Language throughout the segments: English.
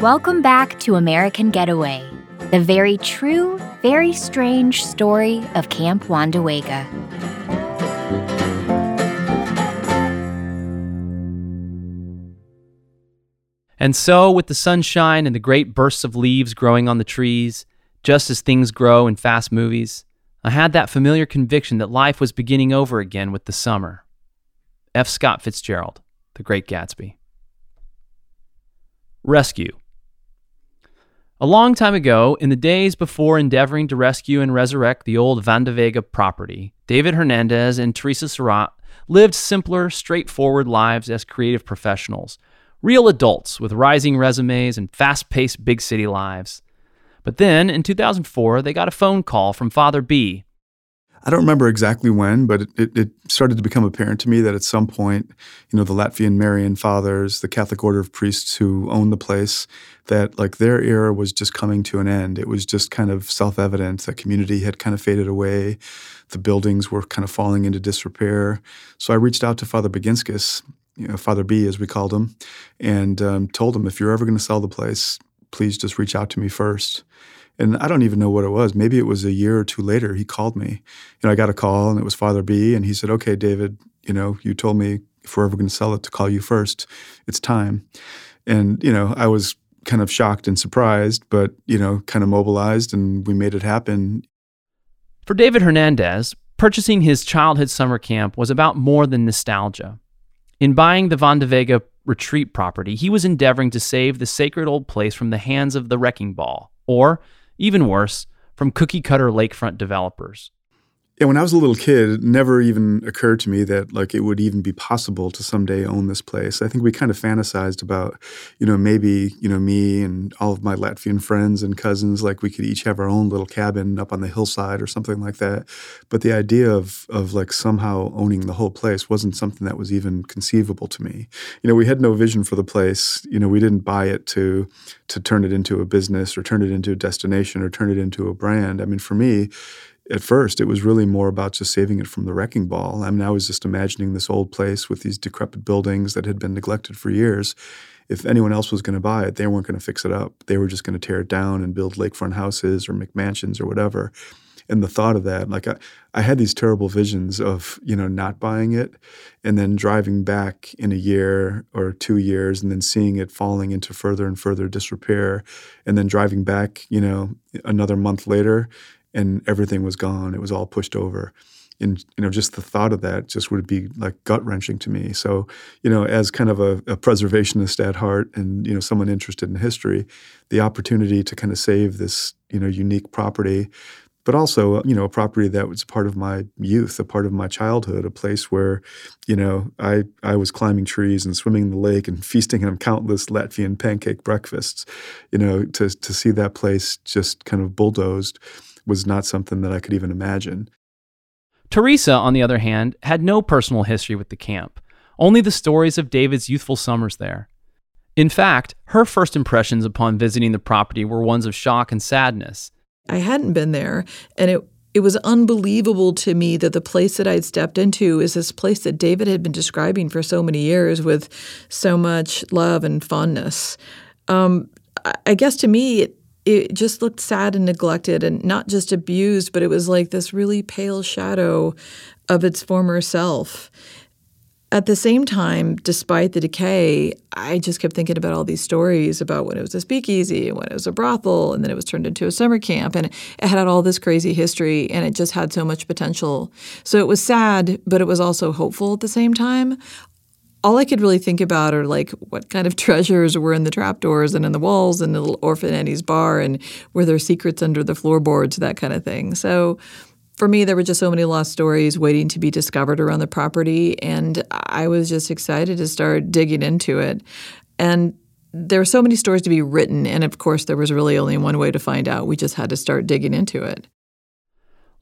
Welcome back to American Getaway, the very true, very strange story of Camp Wandawega. And so, with the sunshine and the great bursts of leaves growing on the trees, just as things grow in fast movies, I had that familiar conviction that life was beginning over again with the summer. F. Scott Fitzgerald, The Great Gatsby. Rescue. A long time ago, in the days before endeavoring to rescue and resurrect the old Vega property, David Hernandez and Tereasa Surratt lived simpler, straightforward lives as creative professionals real adults with rising resumes and fast paced big city lives. But then, in 2004, they got a phone call from Father B. I don't remember exactly when, but it, it, it, started to become apparent to me that at some point, you know, the Latvian Marian fathers, the Catholic order of priests who owned the place, that like their era was just coming to an end. It was just kind of self evident. that community had kind of faded away. The buildings were kind of falling into disrepair. So I reached out to Father Baginskis you know, Father B, as we called him, and um, told him, if you're ever going to sell the place, please just reach out to me first. And I don't even know what it was. Maybe it was a year or two later. He called me. You know, I got a call, and it was Father B, and he said, "Okay, David, you know, you told me if we're ever going to sell it to call you first. It's time." And you know, I was kind of shocked and surprised, but you know, kind of mobilized, and we made it happen. For David Hernandez, purchasing his childhood summer camp was about more than nostalgia. In buying the Vandavega retreat property, he was endeavoring to save the sacred old place from the hands of the wrecking ball, or, even worse, from cookie cutter lakefront developers. Yeah, when I was a little kid, it never even occurred to me that like it would even be possible to someday own this place. I think we kind of fantasized about, you know, maybe, you know, me and all of my Latvian friends and cousins, like we could each have our own little cabin up on the hillside or something like that. But the idea of of like somehow owning the whole place wasn't something that was even conceivable to me. You know, we had no vision for the place. You know, we didn't buy it to to turn it into a business or turn it into a destination or turn it into a brand. I mean, for me, at first, it was really more about just saving it from the wrecking ball. I mean, I was just imagining this old place with these decrepit buildings that had been neglected for years. If anyone else was going to buy it, they weren't going to fix it up. They were just going to tear it down and build lakefront houses or McMansions or whatever. And the thought of that, like I, I had these terrible visions of, you know, not buying it and then driving back in a year or two years and then seeing it falling into further and further disrepair and then driving back, you know, another month later and everything was gone. It was all pushed over. And you know, just the thought of that just would be like gut wrenching to me. So, you know, as kind of a, a, preservationist at heart, and you know, someone interested in history, the opportunity to kind of save this you know unique property, but also you know a property that was part of my youth, a part of my childhood, a place where, you know, I I was climbing trees and swimming in the lake and feasting on countless Latvian pancake breakfasts. You know, to to see that place just kind of bulldozed was not something that I could even imagine. Tereasa, on the other hand, had no personal history with the camp, only the stories of David's youthful summers there. In fact, her first impressions upon visiting the property were ones of shock and sadness. I hadn't been there, and it it was unbelievable to me that the place that I'd stepped into is this place that David had been describing for so many years with so much love and fondness. Um, I guess to me, it, it just looked sad and neglected and not just abused, but it was like this really pale shadow of its former self. At the same time, despite the decay, I just kept thinking about all these stories about when it was a speakeasy and when it was a brothel and then it was turned into a summer camp and it had all this crazy history and it just had so much potential. So it was sad, but it was also hopeful at the same time all I could really think about are like what kind of treasures were in the trapdoors and in the walls and the little orphan Annie's bar and were there secrets under the floorboards, that kind of thing. So for me, there were just so many lost stories waiting to be discovered around the property, and I was just excited to start digging into it. And there were so many stories to be written, and of course, there was really only one way to find out. We just had to start digging into it.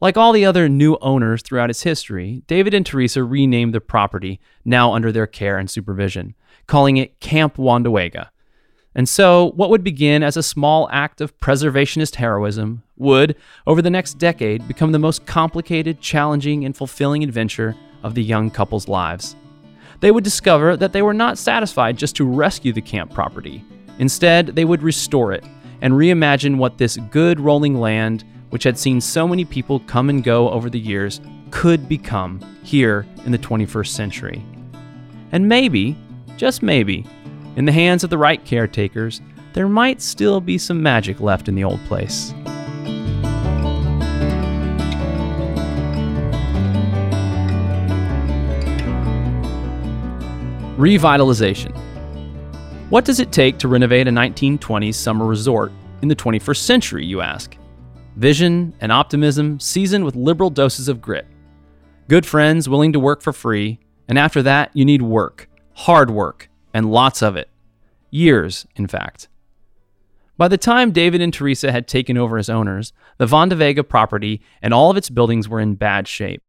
Like all the other new owners throughout its history, David and Tereasa renamed the property, now under their care and supervision, calling it Camp Wandawega. And so, what would begin as a small act of preservationist heroism would, over the next decade, become the most complicated, challenging, and fulfilling adventure of the young couple's lives. They would discover that they were not satisfied just to rescue the camp property. Instead, they would restore it and reimagine what this good rolling land, which had seen so many people come and go over the years, could become here in the 21st century. And maybe, just maybe, in the hands of the right caretakers, there might still be some magic left in the old place. Revitalization. What does it take to renovate a 1920s summer resort in the 21st century, you ask? Vision and optimism seasoned with liberal doses of grit. Good friends willing to work for free, and after that, you need work, hard work, and lots of it. Years, in fact. By the time David and Tereasa had taken over as owners, the Vandavega property and all of its buildings were in bad shape.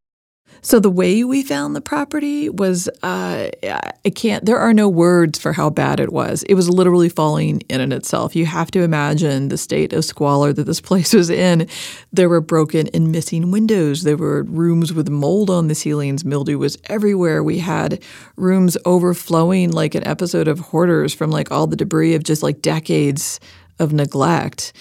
So the way we found the property was uh, I can't. There are no words for how bad it was. It was literally falling in on itself. You have to imagine the state of squalor that this place was in. There were broken and missing windows. There were rooms with mold on the ceilings. Mildew was everywhere. We had rooms overflowing like an episode of Hoarders from like all the debris of just like decades of neglect.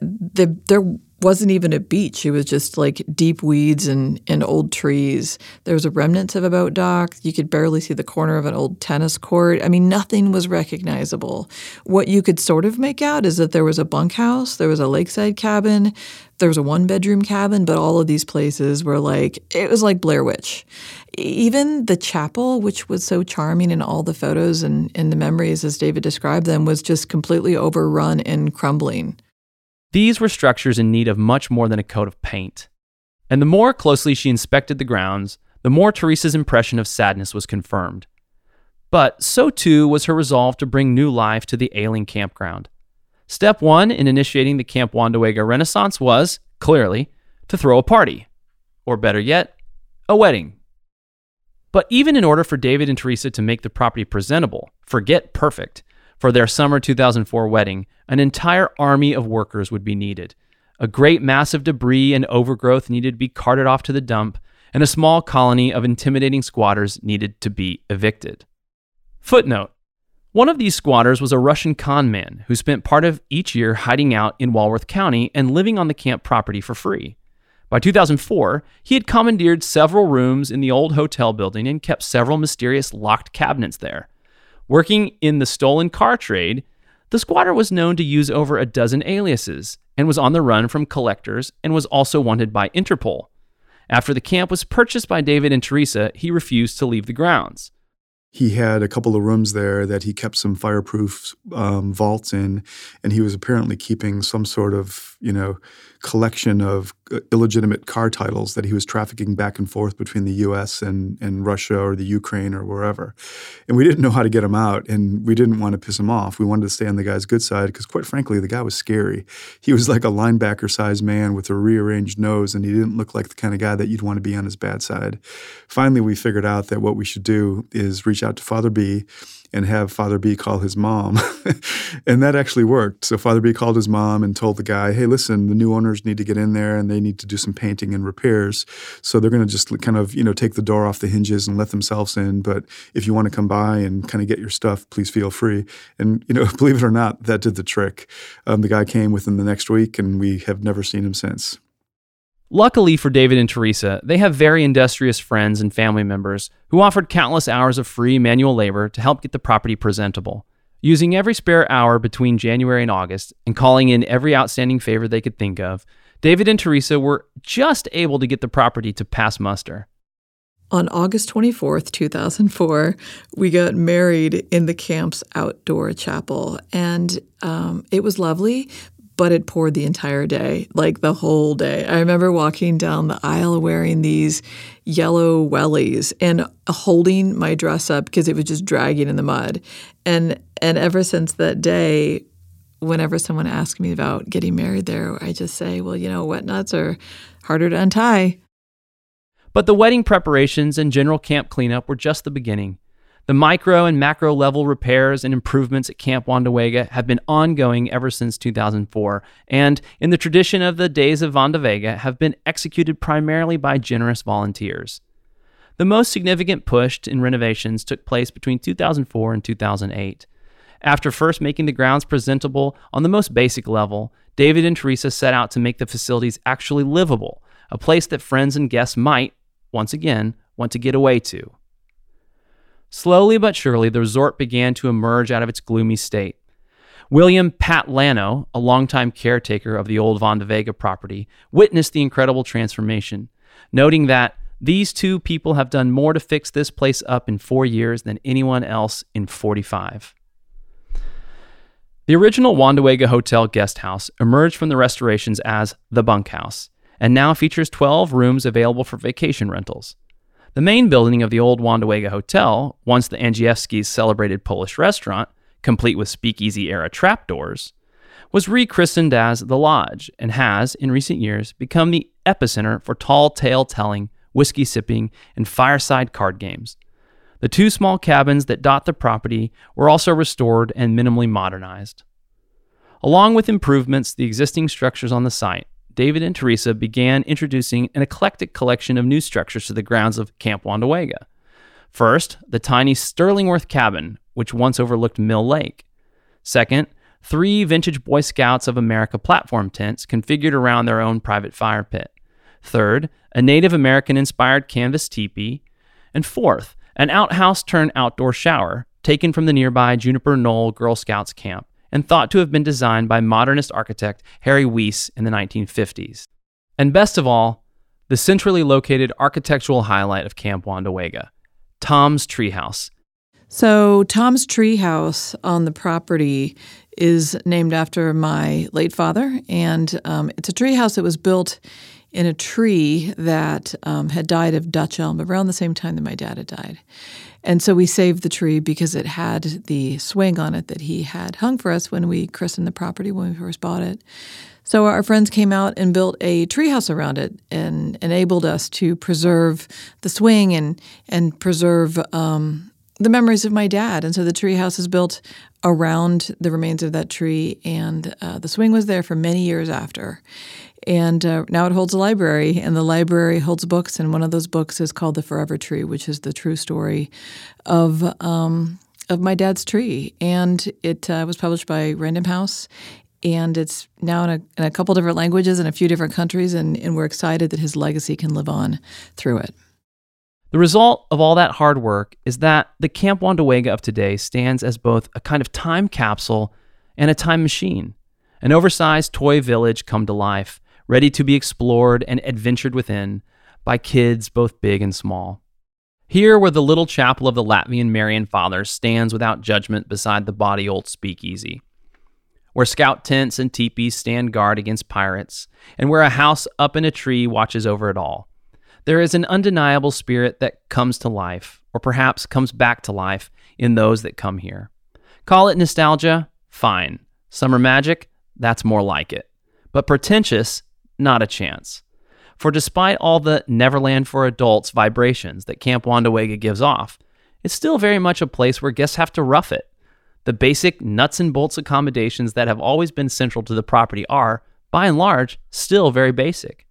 The, there wasn't even a beach. It was just like deep weeds and, and old trees. There was a remnants of a boat dock. You could barely see the corner of an old tennis court. I mean, nothing was recognizable. What you could sort of make out is that there was a bunkhouse, there was a lakeside cabin, there was a one bedroom cabin, but all of these places were like, it was like Blair Witch. Even the chapel, which was so charming in all the photos and, and the memories as David described them, was just completely overrun and crumbling. These were structures in need of much more than a coat of paint. And the more closely she inspected the grounds, the more Tereasa's impression of sadness was confirmed. But so too was her resolve to bring new life to the ailing campground. Step one in initiating the Camp Wandawega Renaissance was, clearly, to throw a party. Or better yet, a wedding. But even in order for David and Tereasa to make the property presentable, forget perfect, for their summer 2004 wedding, an entire army of workers would be needed. A great mass of debris and overgrowth needed to be carted off to the dump, and a small colony of intimidating squatters needed to be evicted. Footnote One of these squatters was a Russian con man who spent part of each year hiding out in Walworth County and living on the camp property for free. By 2004, he had commandeered several rooms in the old hotel building and kept several mysterious locked cabinets there. Working in the stolen car trade, the squatter was known to use over a dozen aliases and was on the run from collectors and was also wanted by Interpol. After the camp was purchased by David and Tereasa, he refused to leave the grounds he had a couple of rooms there that he kept some fireproof um, vaults in, and he was apparently keeping some sort of you know collection of uh, illegitimate car titles that he was trafficking back and forth between the U.S. and and Russia or the Ukraine or wherever, and we didn't know how to get him out, and we didn't want to piss him off. We wanted to stay on the guy's good side because, quite frankly, the guy was scary. He was like a linebacker-sized man with a rearranged nose, and he didn't look like the kind of guy that you'd want to be on his bad side. Finally, we figured out that what we should do is reach out to Father B and have Father B call his mom. and that actually worked. So Father B called his mom and told the guy, hey, listen, the new owners need to get in there and they need to do some painting and repairs. So they're going to just kind of, you know, take the door off the hinges and let themselves in. But if you want to come by and kind of get your stuff, please feel free. And, you know, believe it or not, that did the trick. Um, the guy came within the next week and we have never seen him since. Luckily for David and Tereasa, they have very industrious friends and family members who offered countless hours of free manual labor to help get the property presentable. Using every spare hour between January and August and calling in every outstanding favor they could think of, David and Tereasa were just able to get the property to pass muster. On August 24th, 2004, we got married in the camp's outdoor chapel. And um, it was lovely, but it poured the entire day, like the whole day. I remember walking down the aisle wearing these yellow wellies and holding my dress up because it was just dragging in the mud. And and ever since that day, whenever someone asks me about getting married there, I just say, well, you know, wet nuts are harder to untie. But the wedding preparations and general camp cleanup were just the beginning. The micro and macro level repairs and improvements at Camp Wandawega have been ongoing ever since 2004, and in the tradition of the days of Wandawega, have been executed primarily by generous volunteers. The most significant push in renovations took place between 2004 and 2008. After first making the grounds presentable on the most basic level, David and Tereasa set out to make the facilities actually livable, a place that friends and guests might, once again, want to get away to. Slowly but surely, the resort began to emerge out of its gloomy state. William Pat Lano, a longtime caretaker of the old Vega property, witnessed the incredible transformation, noting that these two people have done more to fix this place up in four years than anyone else in 45. The original Wandawega Hotel guest house emerged from the restorations as the bunkhouse and now features 12 rooms available for vacation rentals. The main building of the old Wandawega Hotel, once the Andrzejewski's celebrated Polish restaurant, complete with speakeasy era trapdoors, was rechristened as The Lodge and has, in recent years, become the epicenter for tall tale telling, whiskey sipping, and fireside card games. The two small cabins that dot the property were also restored and minimally modernized. Along with improvements the existing structures on the site, David and Tereasa began introducing an eclectic collection of new structures to the grounds of Camp Wandawega. First, the tiny Sterlingworth cabin, which once overlooked Mill Lake. Second, three vintage Boy Scouts of America platform tents configured around their own private fire pit. Third, a Native American inspired canvas teepee. And fourth, an outhouse turned outdoor shower taken from the nearby Juniper Knoll Girl Scouts camp and thought to have been designed by modernist architect Harry Weese in the 1950s. And best of all, the centrally located architectural highlight of Camp Wandawega, Tom's Treehouse. So, Tom's Treehouse on the property is named after my late father, and um, it's a treehouse that was built in a tree that um, had died of Dutch elm around the same time that my dad had died. And so we saved the tree because it had the swing on it that he had hung for us when we christened the property when we first bought it. So our friends came out and built a treehouse around it and enabled us to preserve the swing and and preserve um, the memories of my dad. And so the tree house is built around the remains of that tree, and uh, the swing was there for many years after. And uh, now it holds a library, and the library holds books, and one of those books is called The Forever Tree, which is the true story of um, of my dad's tree. And it uh, was published by Random House, and it's now in a, in a couple different languages in a few different countries, and, and we're excited that his legacy can live on through it. The result of all that hard work is that the Camp Wandawega of today stands as both a kind of time capsule and a time machine, an oversized toy village come to life, ready to be explored and adventured within by kids both big and small. Here, where the little chapel of the Latvian Marian Fathers stands without judgment beside the body old speakeasy, where scout tents and teepees stand guard against pirates, and where a house up in a tree watches over it all there is an undeniable spirit that comes to life, or perhaps comes back to life, in those that come here. Call it nostalgia? Fine. Summer magic? That's more like it. But pretentious? Not a chance. For despite all the Neverland for Adults vibrations that Camp Wandawega gives off, it's still very much a place where guests have to rough it. The basic nuts and bolts accommodations that have always been central to the property are, by and large, still very basic.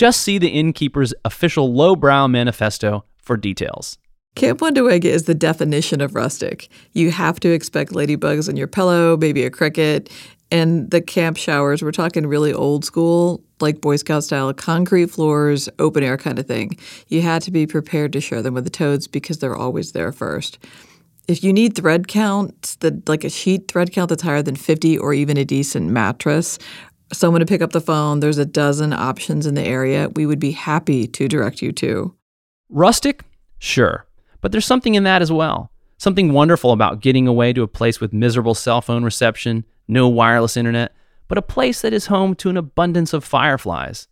Just see the innkeeper's official lowbrow manifesto for details. Camp Wandawega is the definition of rustic. You have to expect ladybugs on your pillow, maybe a cricket, and the camp showers, we're talking really old school, like Boy Scout style, concrete floors, open air kind of thing. You had to be prepared to share them with the toads because they're always there first. If you need thread count, the, like a sheet thread count that's higher than 50 or even a decent mattress, someone to pick up the phone. There's a dozen options in the area. We would be happy to direct you to. Rustic? Sure. But there's something in that as well. Something wonderful about getting away to a place with miserable cell phone reception, no wireless internet, but a place that is home to an abundance of fireflies.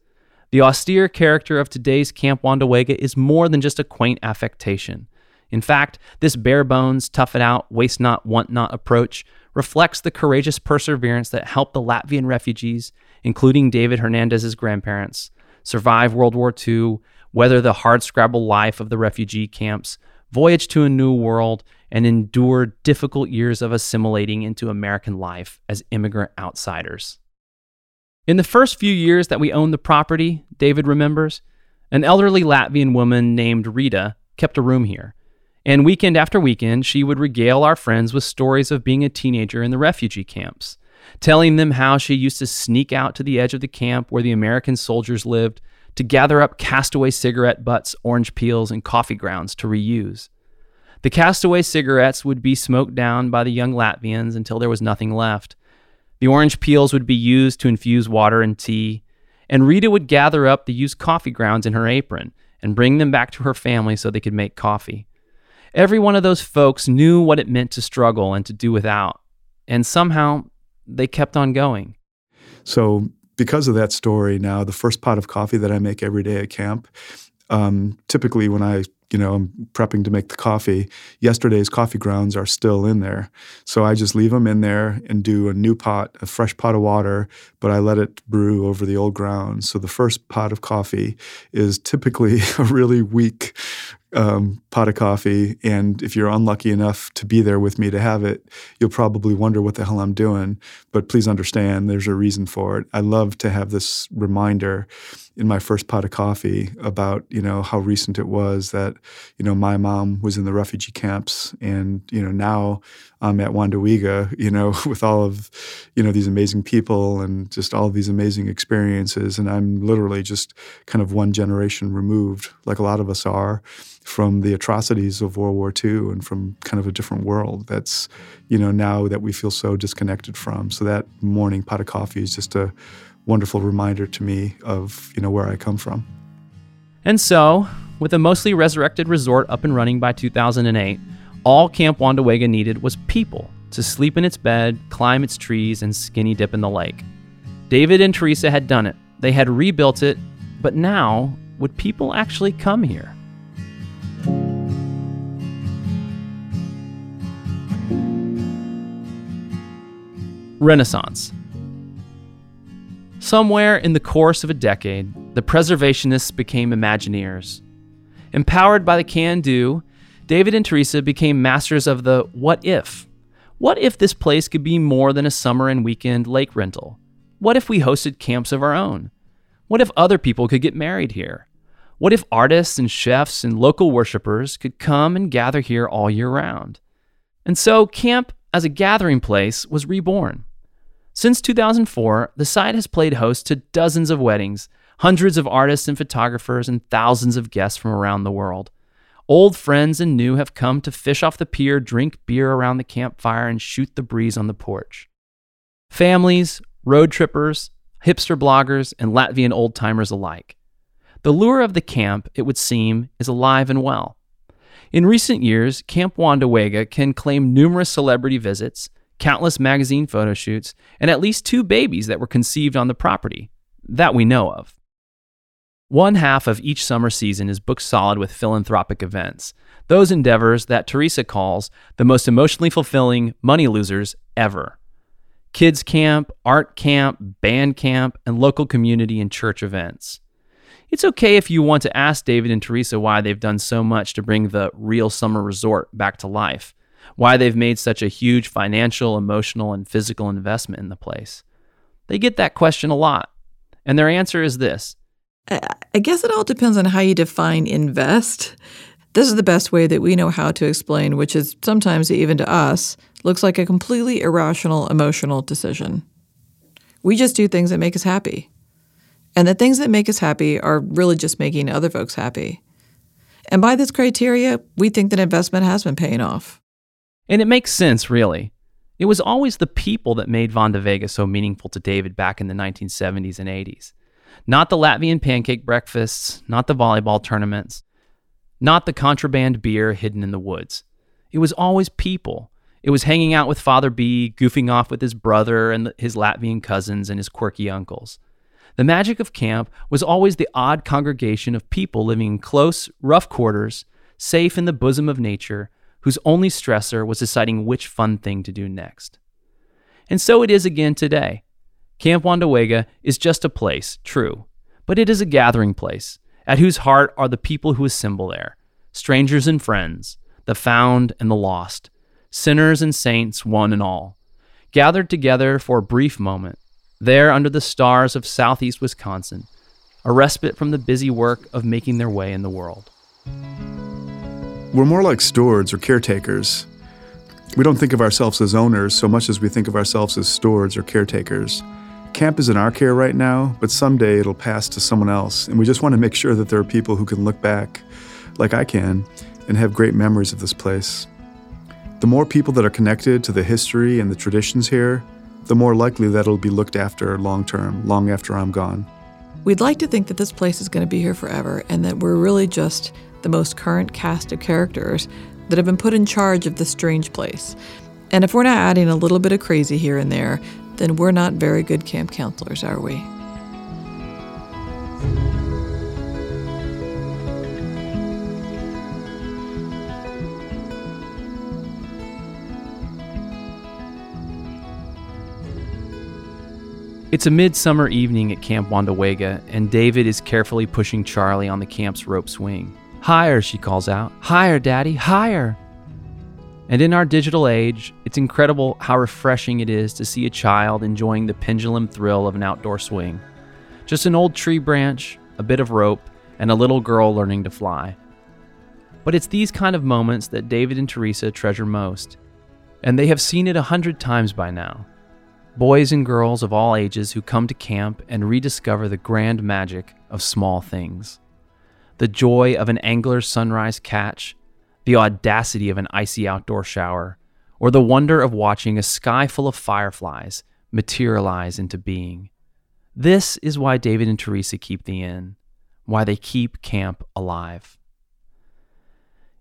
The austere character of today's Camp Wandawega is more than just a quaint affectation. In fact, this bare bones, tough it out, waste not, want not approach reflects the courageous perseverance that helped the Latvian refugees, including David Hernandez's grandparents, survive World War II, weather the hardscrabble life of the refugee camps, voyage to a new world, and endure difficult years of assimilating into American life as immigrant outsiders. In the first few years that we owned the property, David remembers, an elderly Latvian woman named Rita kept a room here And weekend after weekend, she would regale our friends with stories of being a teenager in the refugee camps, telling them how she used to sneak out to the edge of the camp where the American soldiers lived to gather up castaway cigarette butts, orange peels, and coffee grounds to reuse. The castaway cigarettes would be smoked down by the young Latvians until there was nothing left. The orange peels would be used to infuse water and tea, and Rita would gather up the used coffee grounds in her apron and bring them back to her family so they could make coffee. Every one of those folks knew what it meant to struggle and to do without, and somehow they kept on going. So, because of that story, now the first pot of coffee that I make every day at camp, um, typically when I you know, I'm prepping to make the coffee. Yesterday's coffee grounds are still in there. So I just leave them in there and do a new pot, a fresh pot of water, but I let it brew over the old grounds. So the first pot of coffee is typically a really weak um, pot of coffee. And if you're unlucky enough to be there with me to have it, you'll probably wonder what the hell I'm doing. But please understand, there's a reason for it. I love to have this reminder in my first pot of coffee about you know how recent it was that you know my mom was in the refugee camps and you know now I'm at Wandawega you know with all of you know these amazing people and just all these amazing experiences and I'm literally just kind of one generation removed like a lot of us are from the atrocities of World War II and from kind of a different world that's you know now that we feel so disconnected from so that morning pot of coffee is just a wonderful reminder to me of you know where I come from. And so, with a mostly resurrected resort up and running by 2008, all Camp Wandawega needed was people to sleep in its bed, climb its trees, and skinny dip in the lake. David and Tereasa had done it. They had rebuilt it, but now would people actually come here? Renaissance. Somewhere in the course of a decade, the preservationists became Imagineers. Empowered by the can do, David and Tereasa became masters of the what if. What if this place could be more than a summer and weekend lake rental? What if we hosted camps of our own? What if other people could get married here? What if artists and chefs and local worshipers could come and gather here all year round? And so, camp as a gathering place was reborn. Since 2004, the site has played host to dozens of weddings, hundreds of artists and photographers, and thousands of guests from around the world. Old friends and new have come to fish off the pier, drink beer around the campfire, and shoot the breeze on the porch. Families, road trippers, hipster bloggers, and Latvian old timers alike. The lure of the camp, it would seem, is alive and well. In recent years, Camp Wandawega can claim numerous celebrity visits, countless magazine photo shoots, and at least two babies that were conceived on the property, that we know of. One half of each summer season is booked solid with philanthropic events, those endeavors that Tereasa calls the most emotionally fulfilling money losers ever. Kids camp, art camp, band camp, and local community and church events. It's okay if you want to ask David and Tereasa why they've done so much to bring the real summer resort back to life why they've made such a huge financial, emotional, and physical investment in the place. They get that question a lot. And their answer is this I guess it all depends on how you define invest. This is the best way that we know how to explain, which is sometimes, even to us, looks like a completely irrational emotional decision. We just do things that make us happy. And the things that make us happy are really just making other folks happy. And by this criteria, we think that investment has been paying off. And it makes sense, really. It was always the people that made Wandawega so meaningful to David back in the 1970s and 80s. Not the Latvian pancake breakfasts, not the volleyball tournaments, not the contraband beer hidden in the woods. It was always people. It was hanging out with Father B, goofing off with his brother and his Latvian cousins and his quirky uncles. The magic of camp was always the odd congregation of people living in close, rough quarters, safe in the bosom of nature, whose only stressor was deciding which fun thing to do next. And so it is again today. Camp Wandawega is just a place, true, but it is a gathering place, at whose heart are the people who assemble there strangers and friends, the found and the lost, sinners and saints, one and all, gathered together for a brief moment, there under the stars of southeast Wisconsin, a respite from the busy work of making their way in the world. We're more like stewards or caretakers. We don't think of ourselves as owners so much as we think of ourselves as stewards or caretakers. Camp is in our care right now, but someday it'll pass to someone else, and we just want to make sure that there are people who can look back, like I can, and have great memories of this place. The more people that are connected to the history and the traditions here, the more likely that it'll be looked after long term, long after I'm gone. We'd like to think that this place is going to be here forever and that we're really just the most current cast of characters that have been put in charge of this strange place. And if we're not adding a little bit of crazy here and there, then we're not very good camp counselors, are we? It's a midsummer evening at Camp Wandawega, and David is carefully pushing Charlie on the camp's rope swing. Higher, she calls out. Higher, Daddy, higher. And in our digital age, it's incredible how refreshing it is to see a child enjoying the pendulum thrill of an outdoor swing. Just an old tree branch, a bit of rope, and a little girl learning to fly. But it's these kind of moments that David and Tereasa treasure most. And they have seen it a hundred times by now. Boys and girls of all ages who come to camp and rediscover the grand magic of small things the joy of an angler's sunrise catch, the audacity of an icy outdoor shower, or the wonder of watching a sky full of fireflies materialize into being. This is why David and Tereasa keep the inn, why they keep camp alive.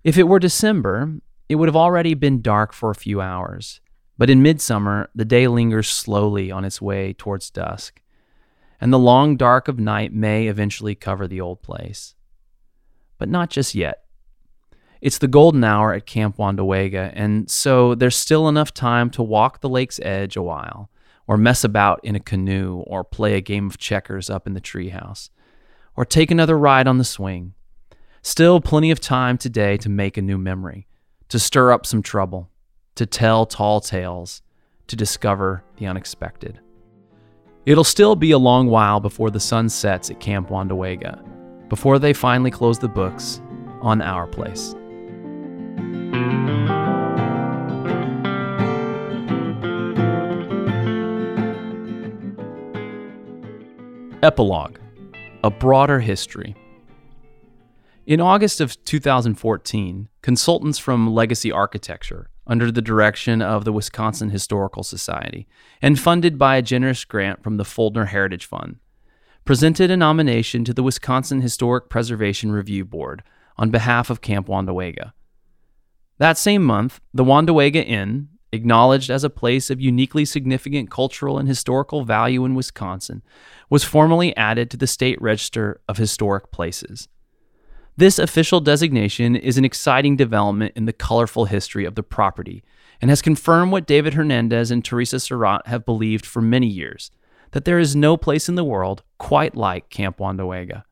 If it were December, it would have already been dark for a few hours, but in midsummer, the day lingers slowly on its way towards dusk, and the long dark of night may eventually cover the old place but not just yet. It's the golden hour at Camp Wandawega, and so there's still enough time to walk the lake's edge a while, or mess about in a canoe, or play a game of checkers up in the treehouse, or take another ride on the swing. Still plenty of time today to make a new memory, to stir up some trouble, to tell tall tales, to discover the unexpected. It'll still be a long while before the sun sets at Camp Wandawega before they finally close the books on Our Place. Epilogue A Broader History. In August of 2014, consultants from Legacy Architecture, under the direction of the Wisconsin Historical Society, and funded by a generous grant from the Foldner Heritage Fund, presented a nomination to the Wisconsin Historic Preservation Review Board on behalf of Camp Wandawega. That same month, the Wandawega Inn, acknowledged as a place of uniquely significant cultural and historical value in Wisconsin, was formally added to the State Register of Historic Places. This official designation is an exciting development in the colorful history of the property and has confirmed what David Hernandez and Tereasa Surratt have believed for many years that there is no place in the world quite like Camp Wandawega.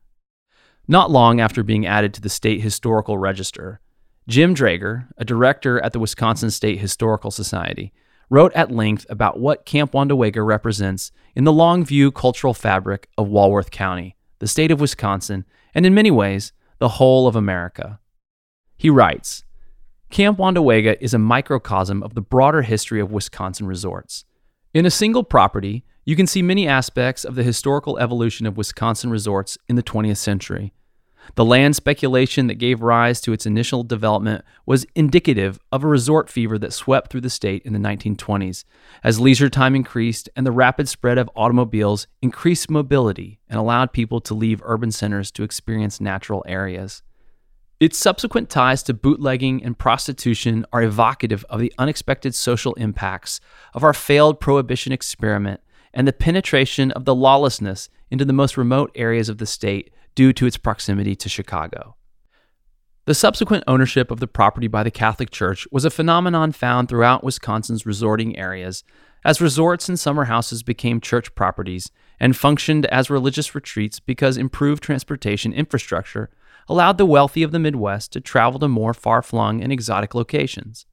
Not long after being added to the State Historical Register, Jim Draeger, a director at the Wisconsin State Historical Society, wrote at length about what Camp Wandawega represents in the long view cultural fabric of Walworth County, the state of Wisconsin, and in many ways, the whole of America. He writes Camp Wandawega is a microcosm of the broader history of Wisconsin resorts. In a single property, you can see many aspects of the historical evolution of Wisconsin resorts in the 20th century. The land speculation that gave rise to its initial development was indicative of a resort fever that swept through the state in the 1920s as leisure time increased and the rapid spread of automobiles increased mobility and allowed people to leave urban centers to experience natural areas. Its subsequent ties to bootlegging and prostitution are evocative of the unexpected social impacts of our failed prohibition experiment and the penetration of the lawlessness into the most remote areas of the state due to its proximity to Chicago. The subsequent ownership of the property by the Catholic Church was a phenomenon found throughout Wisconsin's resorting areas as resorts and summer houses became church properties and functioned as religious retreats because improved transportation infrastructure allowed the wealthy of the Midwest to travel to more far flung and exotic locations.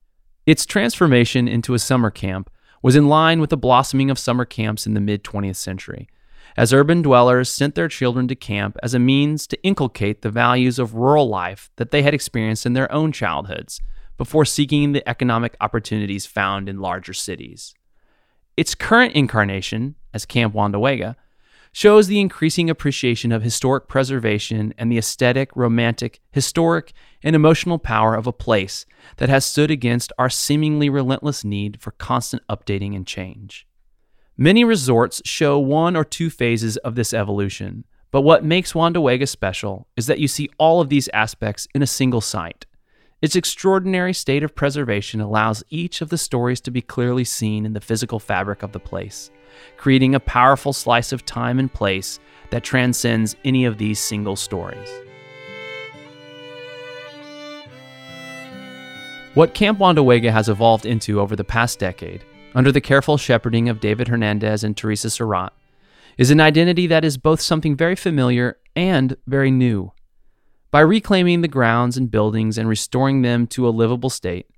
Its transformation into a summer camp was in line with the blossoming of summer camps in the mid 20th century, as urban dwellers sent their children to camp as a means to inculcate the values of rural life that they had experienced in their own childhoods before seeking the economic opportunities found in larger cities. Its current incarnation, as Camp Wandawega, shows the increasing appreciation of historic preservation and the aesthetic, romantic, historic, and emotional power of a place that has stood against our seemingly relentless need for constant updating and change. Many resorts show one or two phases of this evolution, but what makes Wandawega special is that you see all of these aspects in a single site. Its extraordinary state of preservation allows each of the stories to be clearly seen in the physical fabric of the place, creating a powerful slice of time and place that transcends any of these single stories. What Camp Wandawega has evolved into over the past decade, under the careful shepherding of David Hernandez and Tereasa Surratt, is an identity that is both something very familiar and very new. By reclaiming the grounds and buildings and restoring them to a livable state,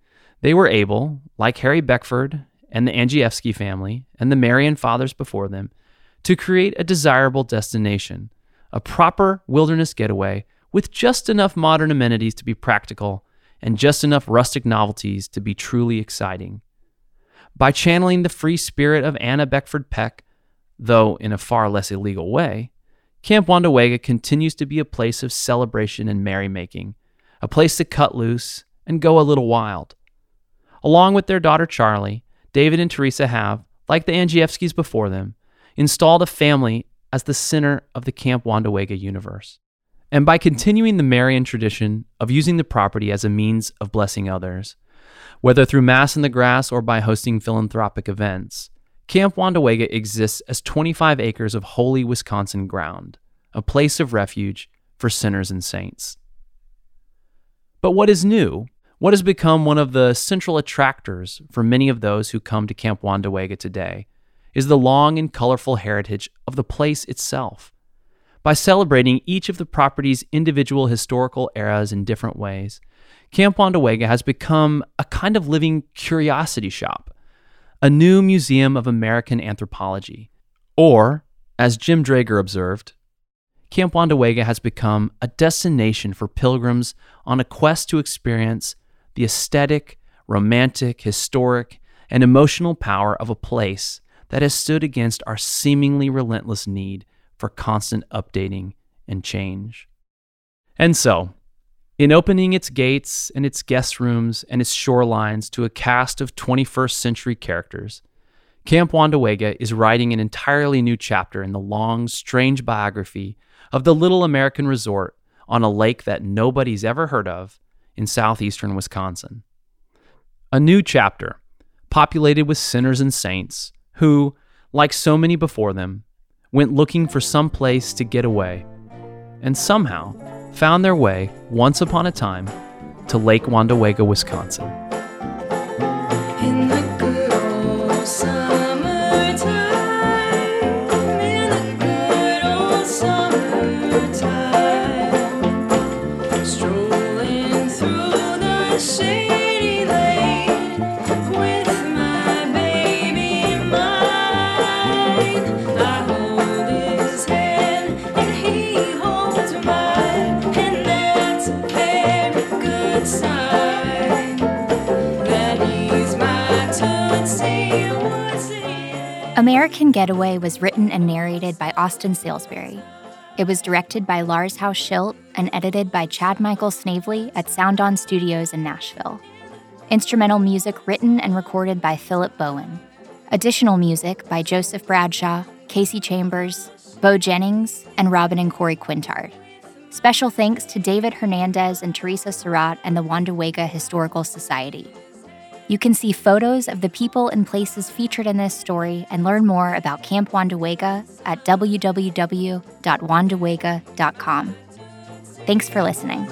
they were able, like Harry Beckford and the Andrzejewski family and the Marian fathers before them, to create a desirable destination, a proper wilderness getaway with just enough modern amenities to be practical and just enough rustic novelties to be truly exciting. By channeling the free spirit of Anna Beckford Peck, though in a far less illegal way, Camp Wandawega continues to be a place of celebration and merrymaking, a place to cut loose and go a little wild. Along with their daughter Charlie, David and Tereasa have, like the Andrzejewskis before them, installed a family as the center of the Camp Wandawega universe. And by continuing the Marian tradition of using the property as a means of blessing others, whether through Mass in the Grass or by hosting philanthropic events, Camp Wandawega exists as 25 acres of holy Wisconsin ground, a place of refuge for sinners and saints. But what is new, what has become one of the central attractors for many of those who come to Camp Wandawega today, is the long and colorful heritage of the place itself. By celebrating each of the property's individual historical eras in different ways, Camp Wandawega has become a kind of living curiosity shop a new museum of American anthropology. Or, as Jim Draeger observed, Camp Wandawega has become a destination for pilgrims on a quest to experience the aesthetic, romantic, historic, and emotional power of a place that has stood against our seemingly relentless need for constant updating and change. And so, in opening its gates and its guest rooms and its shorelines to a cast of 21st century characters, Camp Wandawega is writing an entirely new chapter in the long, strange biography of the little American resort on a lake that nobody's ever heard of in southeastern Wisconsin. A new chapter, populated with sinners and saints who, like so many before them, went looking for some place to get away, and somehow found their way, once upon a time, to Lake Wandawega, Wisconsin. American Getaway was written and narrated by Austin Salisbury. It was directed by Lars House Schilt and edited by Chad Michael Snavely at Sound On Studios in Nashville. Instrumental music written and recorded by Philip Bowen. Additional music by Joseph Bradshaw, Casey Chambers, Bo Jennings, and Robin and Corey Quintard. Special thanks to David Hernandez and Tereasa Surratt and the Wandawega Historical Society. You can see photos of the people and places featured in this story and learn more about Camp Wandawega at www.wandawega.com. Thanks for listening.